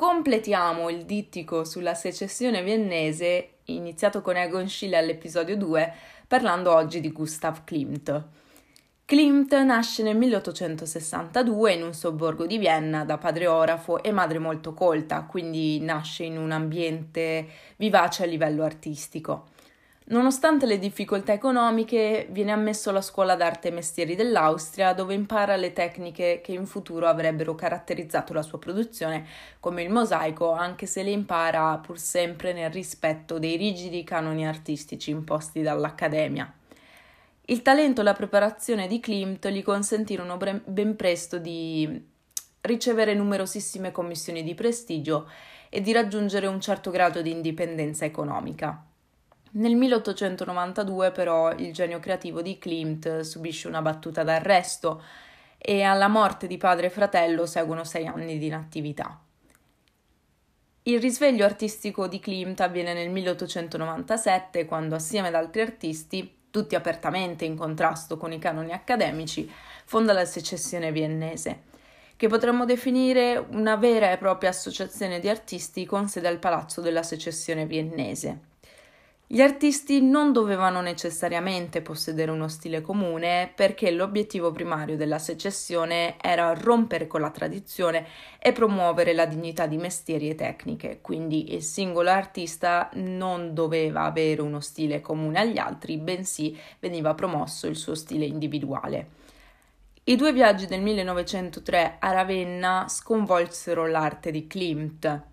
completiamo il dittico sulla secessione viennese, iniziato con Egon Schiele all'episodio 2, parlando oggi di Gustav Klimt. Klimt nasce nel 1862 in un sobborgo di Vienna da padre orafo e madre molto colta, quindi nasce in un ambiente vivace a livello artistico. Nonostante le difficoltà economiche, viene ammesso alla scuola d'arte e mestieri dell'Austria, dove impara le tecniche che in futuro avrebbero caratterizzato la sua produzione, come il mosaico, anche se le impara pur sempre nel rispetto dei rigidi canoni artistici imposti dall'Accademia. Il talento e la preparazione di Klimt gli consentirono ben presto di ricevere numerosissime commissioni di prestigio e di raggiungere un certo grado di indipendenza economica. Nel 1892 però il genio creativo di Klimt subisce una battuta d'arresto e alla morte di padre e fratello seguono sei anni di inattività. Il risveglio artistico di Klimt avviene nel 1897 quando assieme ad altri artisti, tutti apertamente in contrasto con i canoni accademici, fonda la secessione viennese, che potremmo definire una vera e propria associazione di artisti con sede al Palazzo della Secessione viennese. Gli artisti non dovevano necessariamente possedere uno stile comune perché l'obiettivo primario della secessione era rompere con la tradizione e promuovere la dignità di mestieri e tecniche, quindi il singolo artista non doveva avere uno stile comune agli altri, bensì veniva promosso il suo stile individuale. I due viaggi del 1903 a Ravenna sconvolsero l'arte di Klimt,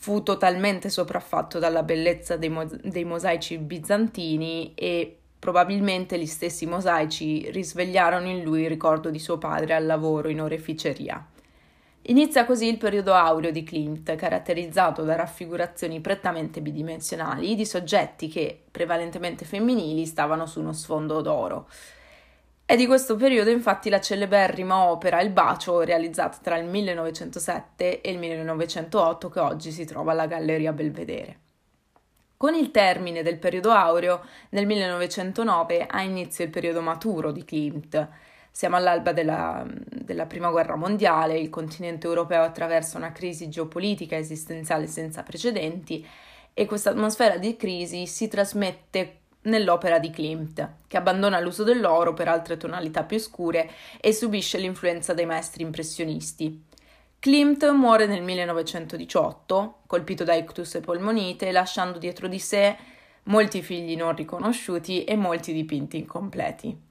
fu totalmente sopraffatto dalla bellezza dei, mo- dei mosaici bizantini e probabilmente gli stessi mosaici risvegliarono in lui il ricordo di suo padre al lavoro in oreficeria. Inizia così il periodo aureo di Klimt, caratterizzato da raffigurazioni prettamente bidimensionali di soggetti che, prevalentemente femminili, stavano su uno sfondo d'oro. È di questo periodo infatti la celeberrima opera Il bacio, realizzata tra il 1907 e il 1908, che oggi si trova alla Galleria Belvedere. Con il termine del periodo aureo, nel 1909 ha inizio il periodo maturo di Klimt. Siamo all'alba della, della Prima Guerra Mondiale, il continente europeo attraversa una crisi geopolitica esistenziale senza precedenti e questa atmosfera di crisi si trasmette nell'opera di Klimt, che abbandona l'uso dell'oro per altre tonalità più scure e subisce l'influenza dei maestri impressionisti. Klimt muore nel 1918, colpito da ictus e polmonite, lasciando dietro di sé molti figli non riconosciuti e molti dipinti incompleti.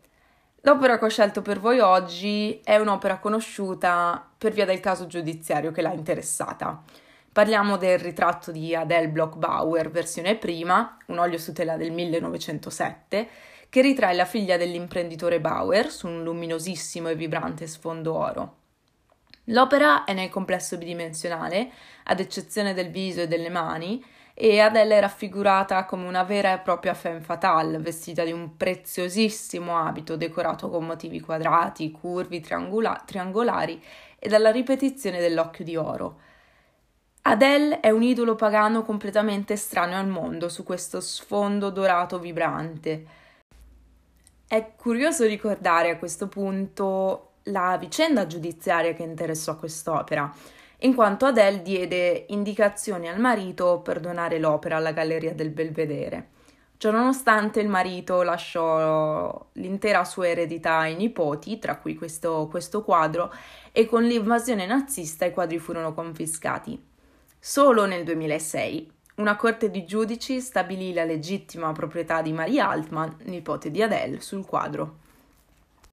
L'opera che ho scelto per voi oggi è un'opera conosciuta per via del caso giudiziario che l'ha interessata. Parliamo del ritratto di Adele Bloch-Bauer, versione prima, un olio su tela del 1907, che ritrae la figlia dell'imprenditore Bauer su un luminosissimo e vibrante sfondo oro. L'opera è nel complesso bidimensionale, ad eccezione del viso e delle mani, e Adele è raffigurata come una vera e propria femme fatale, vestita di un preziosissimo abito decorato con motivi quadrati, curvi, triangola- triangolari e dalla ripetizione dell'occhio di oro. Adele è un idolo pagano completamente estraneo al mondo su questo sfondo dorato vibrante. È curioso ricordare a questo punto la vicenda giudiziaria che interessò quest'opera, in quanto Adele diede indicazioni al marito per donare l'opera alla Galleria del Belvedere. Ciononostante il marito lasciò l'intera sua eredità ai nipoti, tra cui questo, questo quadro, e con l'invasione nazista i quadri furono confiscati. Solo nel 2006 una corte di giudici stabilì la legittima proprietà di Marie Altman, nipote di Adele, sul quadro.